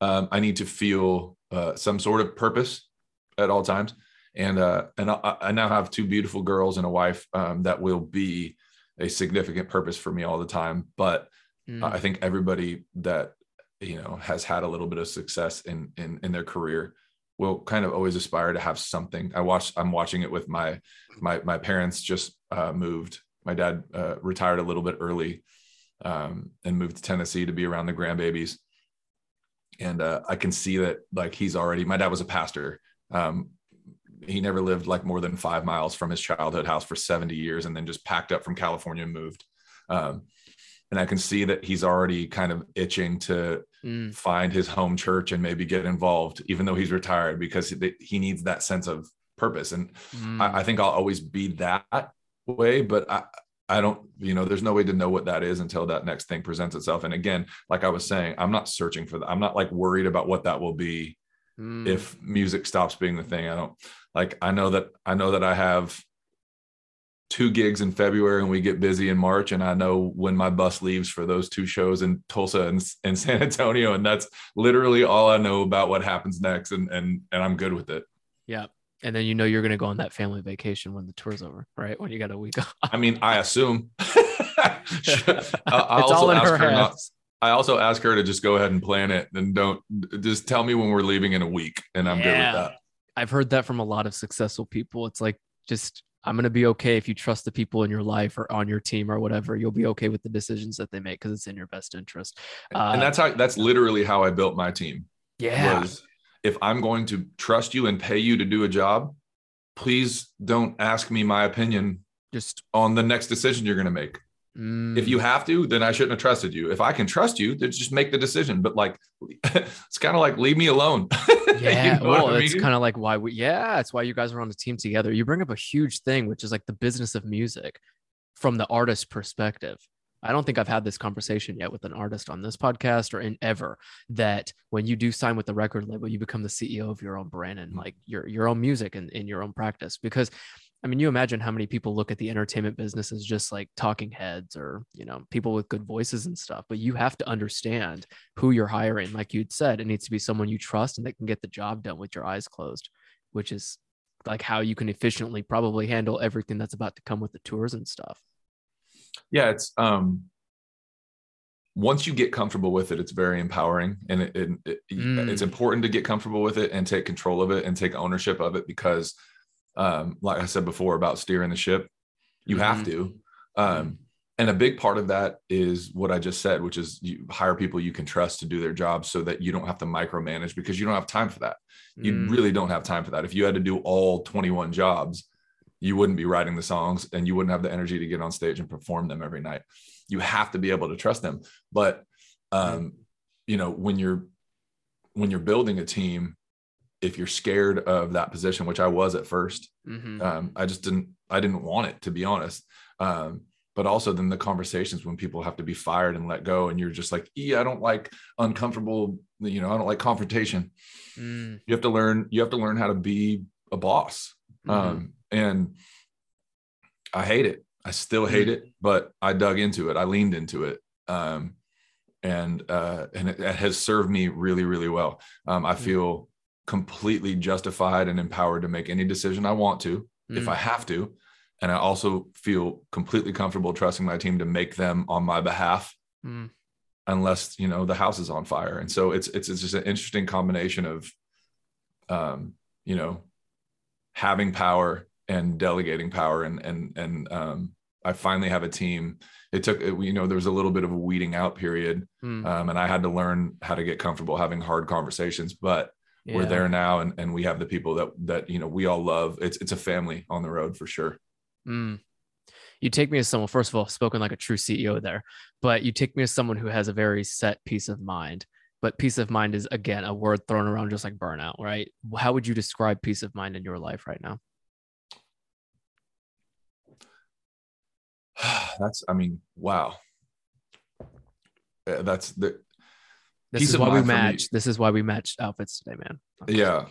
um, I need to feel uh, some sort of purpose at all times, and uh, and I, I now have two beautiful girls and a wife um, that will be a significant purpose for me all the time. But Mm. I think everybody that you know has had a little bit of success in in in their career will kind of always aspire to have something. I watch I'm watching it with my my my parents just uh, moved. My dad uh, retired a little bit early um, and moved to Tennessee to be around the grandbabies. And uh, I can see that like he's already. My dad was a pastor. Um, he never lived like more than five miles from his childhood house for 70 years, and then just packed up from California and moved. Um, and I can see that he's already kind of itching to Mm. find his home church and maybe get involved, even though he's retired, because he needs that sense of purpose. And Mm. I, I think I'll always be that way, but I, I don't, you know, there's no way to know what that is until that next thing presents itself. And again, like I was saying, I'm not searching for that. I'm not like worried about what that will be Mm. if music stops being the thing. I don't like, I know that, I know that I have two gigs in February and we get busy in March. And I know when my bus leaves for those two shows in Tulsa and, and *laughs* San Antonio. And that's literally all I know about what happens next. And, and, and I'm good with it. yeah. And then you know you're going to go on that family vacation when the tour's over, right? When you got a week off. *laughs* I mean, I assume. *laughs* *laughs* I, I it's also all in ask her her not-. I also ask her to just go ahead and plan it and don't just tell me when we're leaving in a week and I'm good with that. I've heard that from a lot of successful people. It's like just I'm gonna be okay if you trust the people in your life or on your team or whatever. You'll be okay with the decisions that they make because it's in your best interest. Uh, and that's how that's literally how I built my team. yeah, Was if I'm going to trust you and pay you to do a job, please don't ask me my opinion just on the next decision you're going to make. mm, If you have to, then I shouldn't have trusted you. If I can trust you, then just make the decision. But like, *laughs* it's kind of like leave me alone. *laughs* yeah, You know well, I it's mean? kind of like why we yeah, it's why you guys are on the team together. You bring up a huge thing, which is like the business of music from the artist perspective. I don't think I've had this conversation yet with an artist on this podcast or in ever that when you do sign with the record label, you become the CEO of your own brand and Mhm. like your your own music and in your own practice. Because I mean, you imagine how many people look at the entertainment business as just like talking heads or you know people with good voices and stuff. But you have to understand who you're hiring. Like you'd said, it needs to be someone you trust and that can get the job done with your eyes closed, which is like how you can efficiently probably handle everything that's about to come with the tours and stuff. Yeah it's um once you get comfortable with it it's very empowering and it, it, it- Mm. it's important to get comfortable with it and take control of it and take ownership of it because um, like I said before about steering the ship. You have Mhm. to. Um, and a big part of that is what I just said, which is you hire people you can trust to do their job so that you don't have to micromanage because you don't have time for that. You Mm. really don't have time for that. If you had to do all 21 jobs, you wouldn't be writing the songs and you wouldn't have the energy to get on stage and perform them every night. You have to be able to trust them. But um, you know, when you're when you're building a team, if you're scared of that position, which I was at first, Mhm. um, I just didn't I didn't want it to be honest. Um, but also then the conversations when people have to be fired and let go, and you're just like, yeah, I don't like uncomfortable, you know, I don't like confrontation. Mm. You have to learn, you have to learn how to be a boss. Mhm. Um, and I hate it. I still hate it, but I dug into it. I leaned into it. Um, and uh, and it, it has served me really, really well. Um, I Mm. feel completely justified and empowered to make any decision I want to if Mm. I have to. And I also feel completely comfortable trusting my team to make them on my behalf Mm. unless you know the house is on fire and so it's it's, it's just an interesting combination of um you know having power and delegating power and and and um i finally have a team it took you know there was a little bit of a weeding out period Mm. um and i had to learn how to get comfortable having hard conversations but we're there now and and we have the people that that you know we all love it's it's a family on the road for sure Mm. You take me as someone, first of all, spoken like a true CEO there, but you take me as someone who has a very set peace of mind. But peace of mind is, again, a word thrown around just like burnout, right? How would you describe peace of mind in your life right now? That's i mean wow. Uh, that's the This is why we match. This is why we matched outfits today, man. yeah.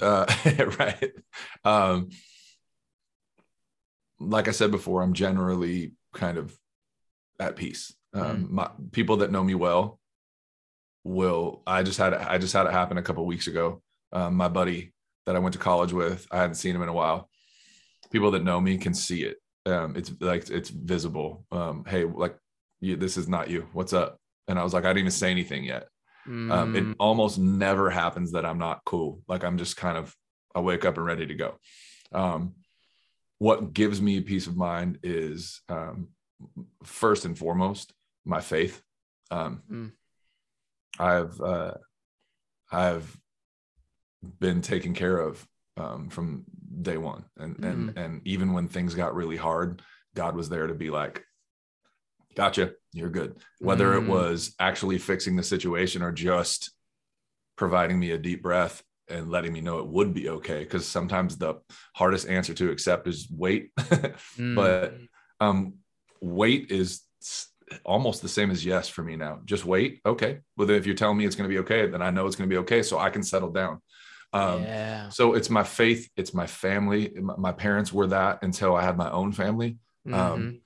Uh *laughs* right. Um like i said before i'm generally kind of at peace. Um my people that know me well will i just had i just had it happen a couple weeks ago. Um, my buddy that i went to college with i hadn't seen him in a while. People that know me can see it um it's like it's visible um hey like you, this is not you what's up and i was like i didn't even say anything yet um, it Mm, almost never happens that I'm not cool. Like I'm just kind of, I wake up and ready to go. Um, what gives me peace of mind is um, first and foremost my faith. Um, Mm. I've uh, I've been taken care of um, from day one, and and and even when things got really hard, God was there to be like, "Gotcha, you're good." Whether it Mm. was actually fixing the situation or just providing me a deep breath and letting me know it would be okay, because sometimes the hardest answer to accept is wait. *laughs* mm, but um, wait is almost the same as yes for me now. Just wait, okay. Well, then if you're telling me it's going to be okay, then I know it's going to be okay, so I can settle down. Um, yeah. so it's my faith, it's my family. My, parents were that until I had my own family, Mhm. um,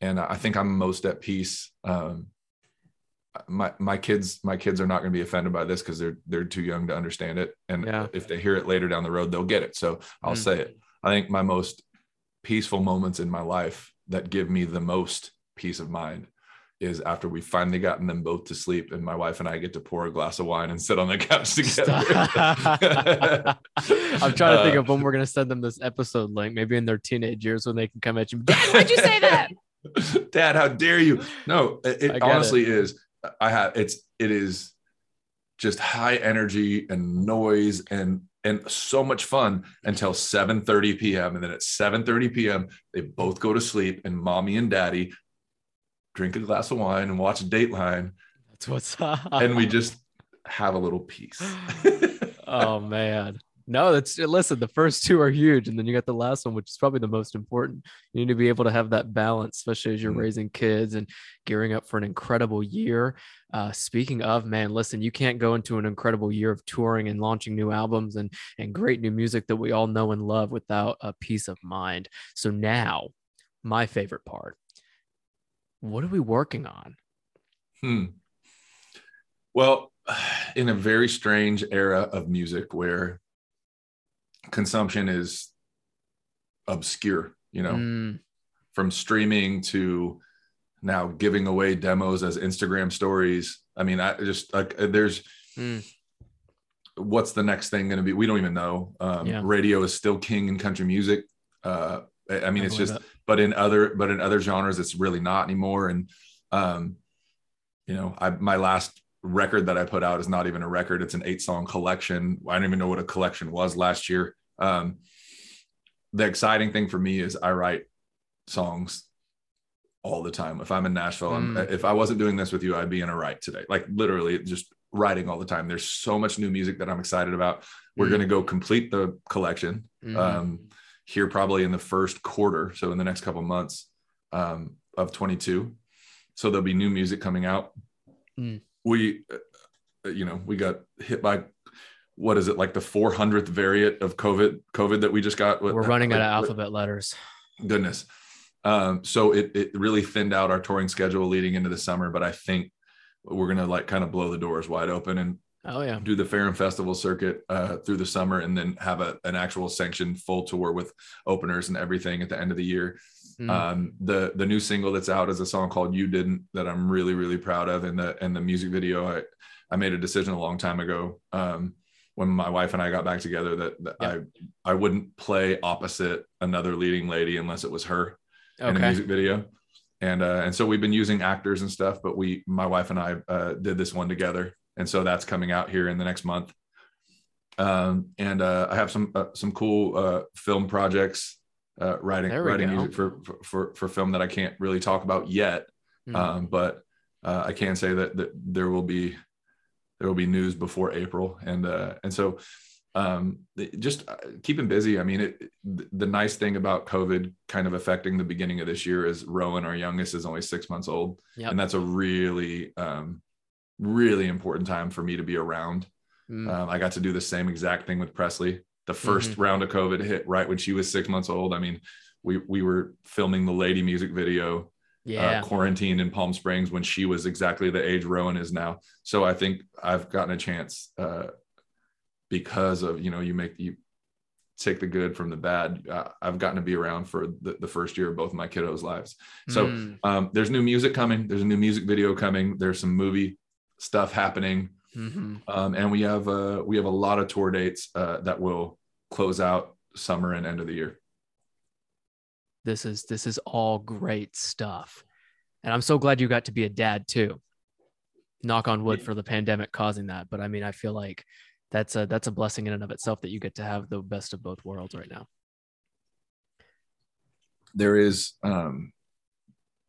and I think I'm most at peace. Um, my my kids my kids are not going to be offended by this because they're they're too young to understand it, and Yeah. if they hear it later down the road, they'll get it. So I'll Mm. say it. I think my most peaceful moments in my life that give me the most peace of mind is after we've finally gotten them both to sleep and my wife and I get to pour a glass of wine and sit on the *laughs* couch together. *laughs* I'm trying to think Uh, of when we're gonna send them this episode link. Maybe in their teenage years when they can come at you. *laughs* Dad, why'd you say that? Dad, how dare you? No, it, it honestly is. I have it's it is just high energy and noise and and so much fun until 7:30 p.m. and then at 7:30 p.m. they both go to sleep and mommy and daddy drink a glass of wine and watch Dateline That's what's up. and we just have a little peace. *laughs* oh man. No, that's listen, the first two are huge, and then you got the last one, which is probably the most important. You need to be able to have that balance, especially as you're Mm. raising kids and gearing up for an incredible year. Uh, speaking of, man, listen, you can't go into an incredible year of touring and launching new albums and and great new music that we all know and love without a peace of mind. So now, my favorite part. What are we working on? Hmm. Well, *sighs* in a very strange era of music where consumption is obscure, you know, Mm, from streaming to now giving away demos as Instagram stories. I mean, I just like there's Mm. what's the next thing going to be? We don't even know. Um, Yeah. Radio is still king in country music. Uh, I I mean, I it's just, it. but in other, but in other genres, it's really not anymore. And, um, you know, I, my last record that I put out is not even a record. It's an eight song collection. I don't even know what a collection was last year. Um, the exciting thing for me is I write songs all the time. If I'm in Nashville, I'm- Mm. if I wasn't doing this with you, I'd be in a write today. Like literally just writing all the time. There's so much new music that I'm excited about. We're Mm. going to go complete the collection Mhm. um, here probably in the first quarter. So in the next couple months um, of 22. So there'll be new music coming out. Mm. We, uh, you know, we got hit by what is it like the 400th variant of COVID? COVID that we just got. We're running out of like- alphabet letters. goodness. Um, so it it really thinned out our touring schedule leading into the summer, but I think we're gonna like kind of blow the doors wide open and Oh yeah. do the fair and festival circuit uh, through the summer, and then have a, an actual sanctioned full tour with openers and everything at the end of the year. Mm. Um, the the new single that's out is a song called "You Didn't" that I'm really really proud of, and the and the music video I I made a decision a long time ago um, when my wife and I got back together that, that Yeah. I I wouldn't play opposite another leading lady unless it was her in a music video. And uh, and so we've been using actors and stuff, but we my wife and I uh, did this one together, and so that's coming out here in the next month. Um, and uh, I have some uh, some cool uh, film projects, uh, writing writing go. music for, for for film that I can't really talk about yet, Mm. um, but uh, I can say that, that there will be there will be news before April, and uh, and so um, just keeping busy. I mean, it, the nice thing about COVID kind of affecting the beginning of this year is Rowan, our youngest, is only six months old, Yep. and that's a really um, really important time for me to be around. Mm. Um, I got to do the same exact thing with Presley. The 1st Mm-hmm. round of COVID hit right when she was six months old. I mean, we we were filming the Lady music video yeah. uh, quarantined in Palm Springs when she was exactly the age Rowan is now. So I think I've gotten a chance uh, because of you know you make you take the good from the bad. Uh, I've gotten to be around for the, the first year of both my kiddos' lives. So Mm. um, there's new music coming. There's a new music video coming. There's some movie stuff happening, Mhm. um, and we have uh, we have a lot of tour dates uh, that will close out summer and end of the year. this is this is all great stuff. And i'm so glad you got to be a dad too. Knock on wood for the pandemic causing that but i mean i feel like that's a that's a blessing in and of itself that you get to have the best of both worlds right now. There is um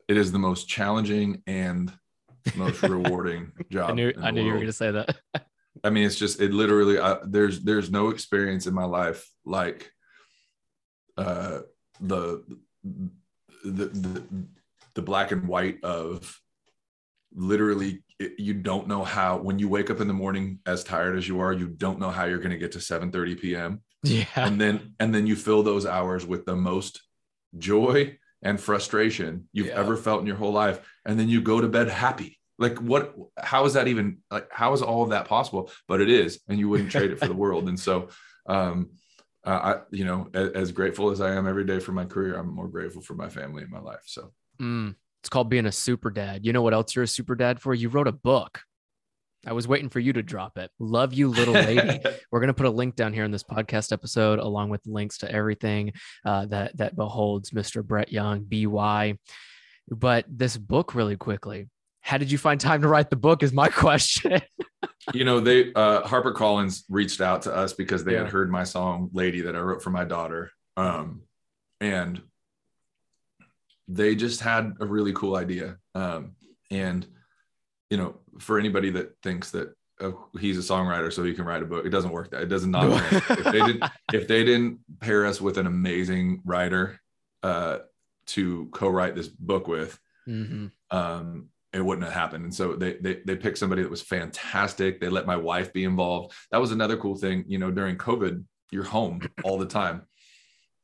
it is the most challenging and most rewarding *laughs* job i knew i knew you were going to say that. *laughs* I mean it's just it literally I, there's there's no experience in my life like uh the the the, the black and white of literally it- you don't know how when you wake up in the morning as tired as you are you don't know how you're going to get to 7 30 p.m *laughs* yeah. And then and then you fill those hours with the most joy and frustration you've Yeah. ever felt in your whole life and then you go to bed happy. Like what how is that even like how is all of that possible? But it is and you wouldn't trade it for the world. And so um uh, i you know as, as grateful as i am every day for my career i'm more grateful for my family and my life so. Mm, it's called being a super dad. You know what else you're a super dad for? You wrote a book i was waiting for you to drop it love you little lady *laughs* We're going to put a link down here in this podcast episode, along with links to everything uh, that that beholds Mr. Brett Young, BY. But this book, really quickly, how did you find time to write the book? Is my *laughs* question. you know they uh harper collins reached out to us because they Yeah. had heard my song lady that i wrote for my daughter um and they just had a really cool idea um and you know for anybody that thinks that oh, he's a songwriter so he can write a book it doesn't work that it does not work. if they didn't *laughs* if they didn't pair us with an amazing writer uh to co-write this book with Mhm. um, it wouldn't have happened. And so they, they they picked somebody that was fantastic. They let my wife be involved. That was another cool thing. You know, during COVID, you're home all the time,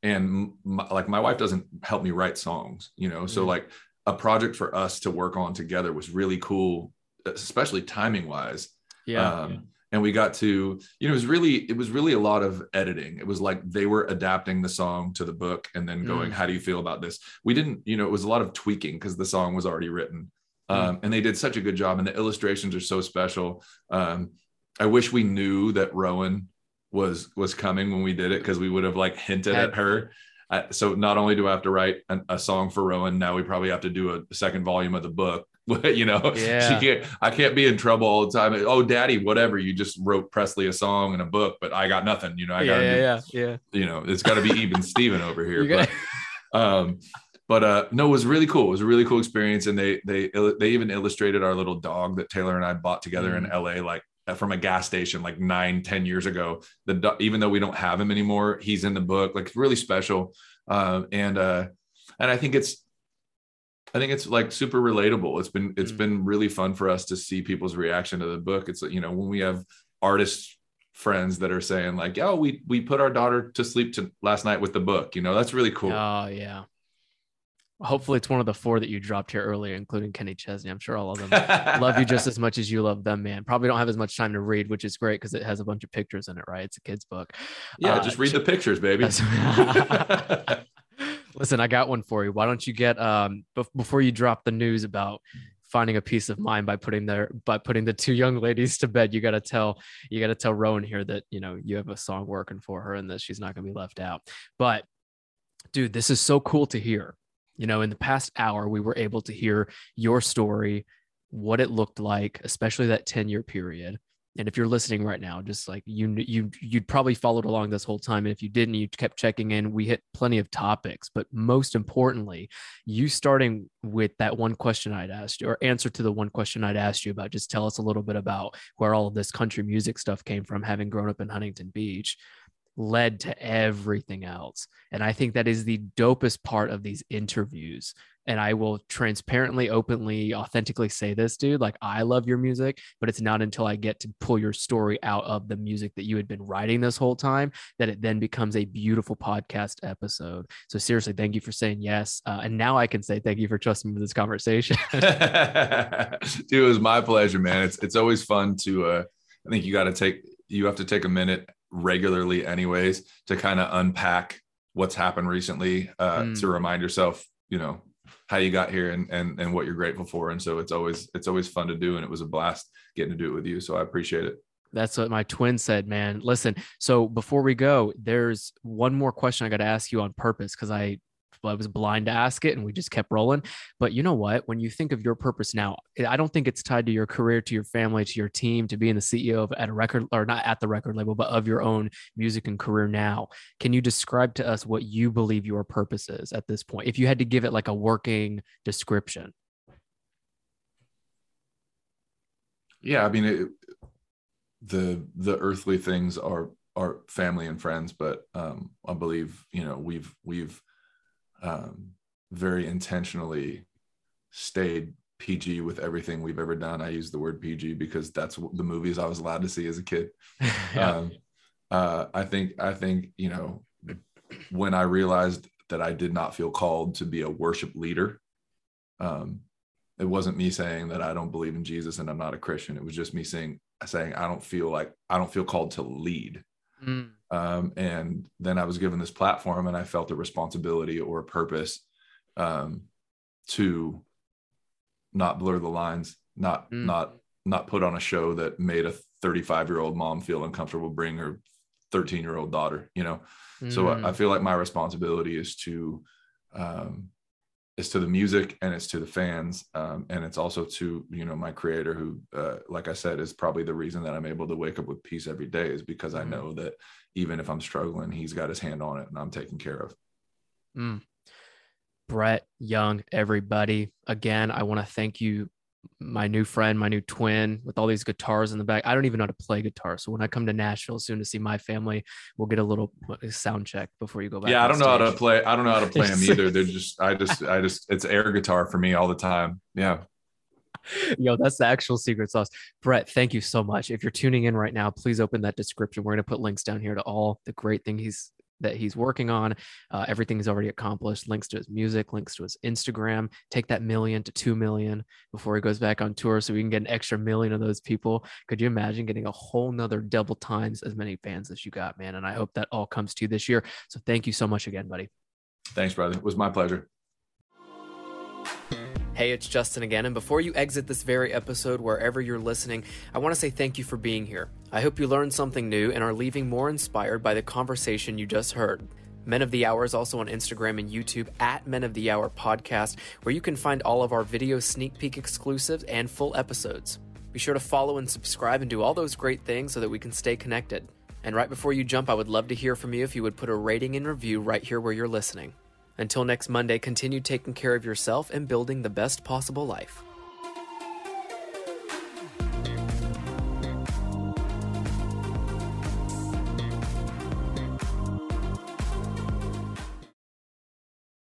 and my, like my wife doesn't help me write songs. You know, so Mhm. like a project for us to work on together was really cool, especially timing wise Yeah. um, and we got to you know it was really it was really a lot of editing it was like they were adapting the song to the book and then going Mm. how do you feel about this we didn't you know it was a lot of tweaking because the song was already written um, and they did such a good job and the illustrations are so special um, I wish we knew that Rowan was was coming when we did it because we would have like hinted at her. Uh, so not only do I have to write an, a song for Rowan, now we probably have to do a second volume of the book. *laughs* you know, yeah. she can't. I can't be in trouble all the time. Oh, Daddy, whatever. You just wrote Presley a song and a book, but I got nothing. You know, I got yeah, yeah, yeah. You know, it's got to be even Steven over *laughs* here. But, um, but uh, no, it was really cool. It was a really cool experience, and they they they even illustrated our little dog that Taylor and I bought together mm. in L.A. like from a gas station like nine ten years ago. The even though we don't have him anymore, he's in the book. Like really special, uh, and uh, and I think it's I think it's like super relatable. It's been it's mm. been really fun for us to see people's reaction to the book. It's you know when we have artists friends that are saying like, "Oh, we we put our daughter to sleep to last night with the book." You know, that's really cool. Oh yeah. Hopefully, it's one of the four that you dropped here earlier, including Kenny Chesney. I'm sure all of them *laughs* love you just as much as you love them, man. Probably don't have as much time to read, which is great because it has a bunch of pictures in it, right? It's a kid's book. Yeah, uh, just read the pictures, baby. *laughs* *laughs* Listen, I got one for you. Why don't you get um before you drop the news about finding a peace of mind by putting their by putting the two young ladies to bed. You got to tell you got to tell Rowan here that you know you have a song working for her and that she's not going to be left out. But dude, this is so cool to hear. You know, in the past hour, we were able to hear your story, what it looked like, especially that 10 year period and if you're listening right now just like you you you'd probably followed along this whole time and if you didn't you kept checking in. We hit plenty of topics but most importantly you starting with that one question i'd asked you or answer to the one question i'd asked you about just tell us a little bit about where all of this country music stuff came from having grown up in huntington beach led to everything else. And i think that is the dopest part of these interviews and I will transparently, openly, authentically say this, dude. Like, I love your music, but it's not until I get to pull your story out of the music that you had been writing this whole time that it then becomes a beautiful podcast episode. So, seriously, thank you for saying yes. Uh, and now I can say thank you for trusting me with this conversation. *laughs* dude, it was my pleasure, man. It's, it's always fun to, uh, I think you got to take, you have to take a minute regularly, anyways, to kind of unpack what's happened recently uh, mm. to remind yourself, you know, how you got here and and and what you're grateful for. And so it's always it's always fun to do, and it was a blast getting to do it with you. So I appreciate it. That's what my twin said, man. Listen, so before we go, there's one more question I got to ask you on purpose because I I was blind to ask it and we just kept rolling. But you know what? When you think of your purpose now, I don't think it's tied to your career, to your family, to your team, to being the CEO of at a record or not at the record label, but of your own music and career now. Can you describe to us what you believe your purpose is at this point? If you had to give it like a working description. Yeah, I mean, it, the the earthly things are are family and friends, but um, I believe you know we've we've um, very intentionally stayed PG with everything we've ever done. I use the word PG because that's the movies I was allowed to see as a kid. *laughs* yeah. um, uh, I think I think you know when I realized that I did not feel called to be a worship leader, um, it wasn't me saying that I don't believe in Jesus and I'm not a Christian. It was just me saying saying I don't feel like I don't feel called to lead. Mm. Um, and then I was given this platform and I felt a responsibility or a purpose um, to not blur the lines, not, mm. not, not put on a show that made a 35 year old mom feel uncomfortable bring her 13 year old daughter, you know? Mm. So I, I, feel like my responsibility is to, um, it's to the music and it's to the fans um, and it's also to you know my creator who uh, like i said is probably the reason that i'm able to wake up with peace every day is because mm-hmm. i know that even if i'm struggling he's got his hand on it and i'm taken care of mm. brett young everybody again i want to thank you my new friend, my new twin with all these guitars in the back. I don't even know how to play guitar. So when I come to Nashville soon to see my family, we'll get a little uh, sound check before you go back. Yeah, I don't know how to play. I don't know how to play them *laughs* either. They're just, I just, I just, it's air guitar for me all the time. Yeah. Yo, that's the actual secret sauce. Brett, thank you so much. If you're tuning in right now, please open that description. We're going to put links down here to all the great thing he's that he's working on. Uh, everything he's already accomplished, links to his music, links to his Instagram. Take that million to 2 million before he goes back on tour so we can get an extra million of those people. Could you imagine getting a whole nother double times as many fans as you got, man? And I hope that all comes to you this year. So thank you so much again, buddy. Thanks, brother. It was my pleasure. Hey, it's Justin again. And before you exit this very episode, wherever you're listening, I want to say thank you for being here. I hope you learned something new and are leaving more inspired by the conversation you just heard. Men of the Hour is also on Instagram and YouTube at Men of the Hour Podcast, where you can find all of our video sneak peek exclusives and full episodes. Be sure to follow and subscribe and do all those great things so that we can stay connected. And right before you jump, I would love to hear from you if you would put a rating and review right here where you're listening. Until next Monday, continue taking care of yourself and building the best possible life.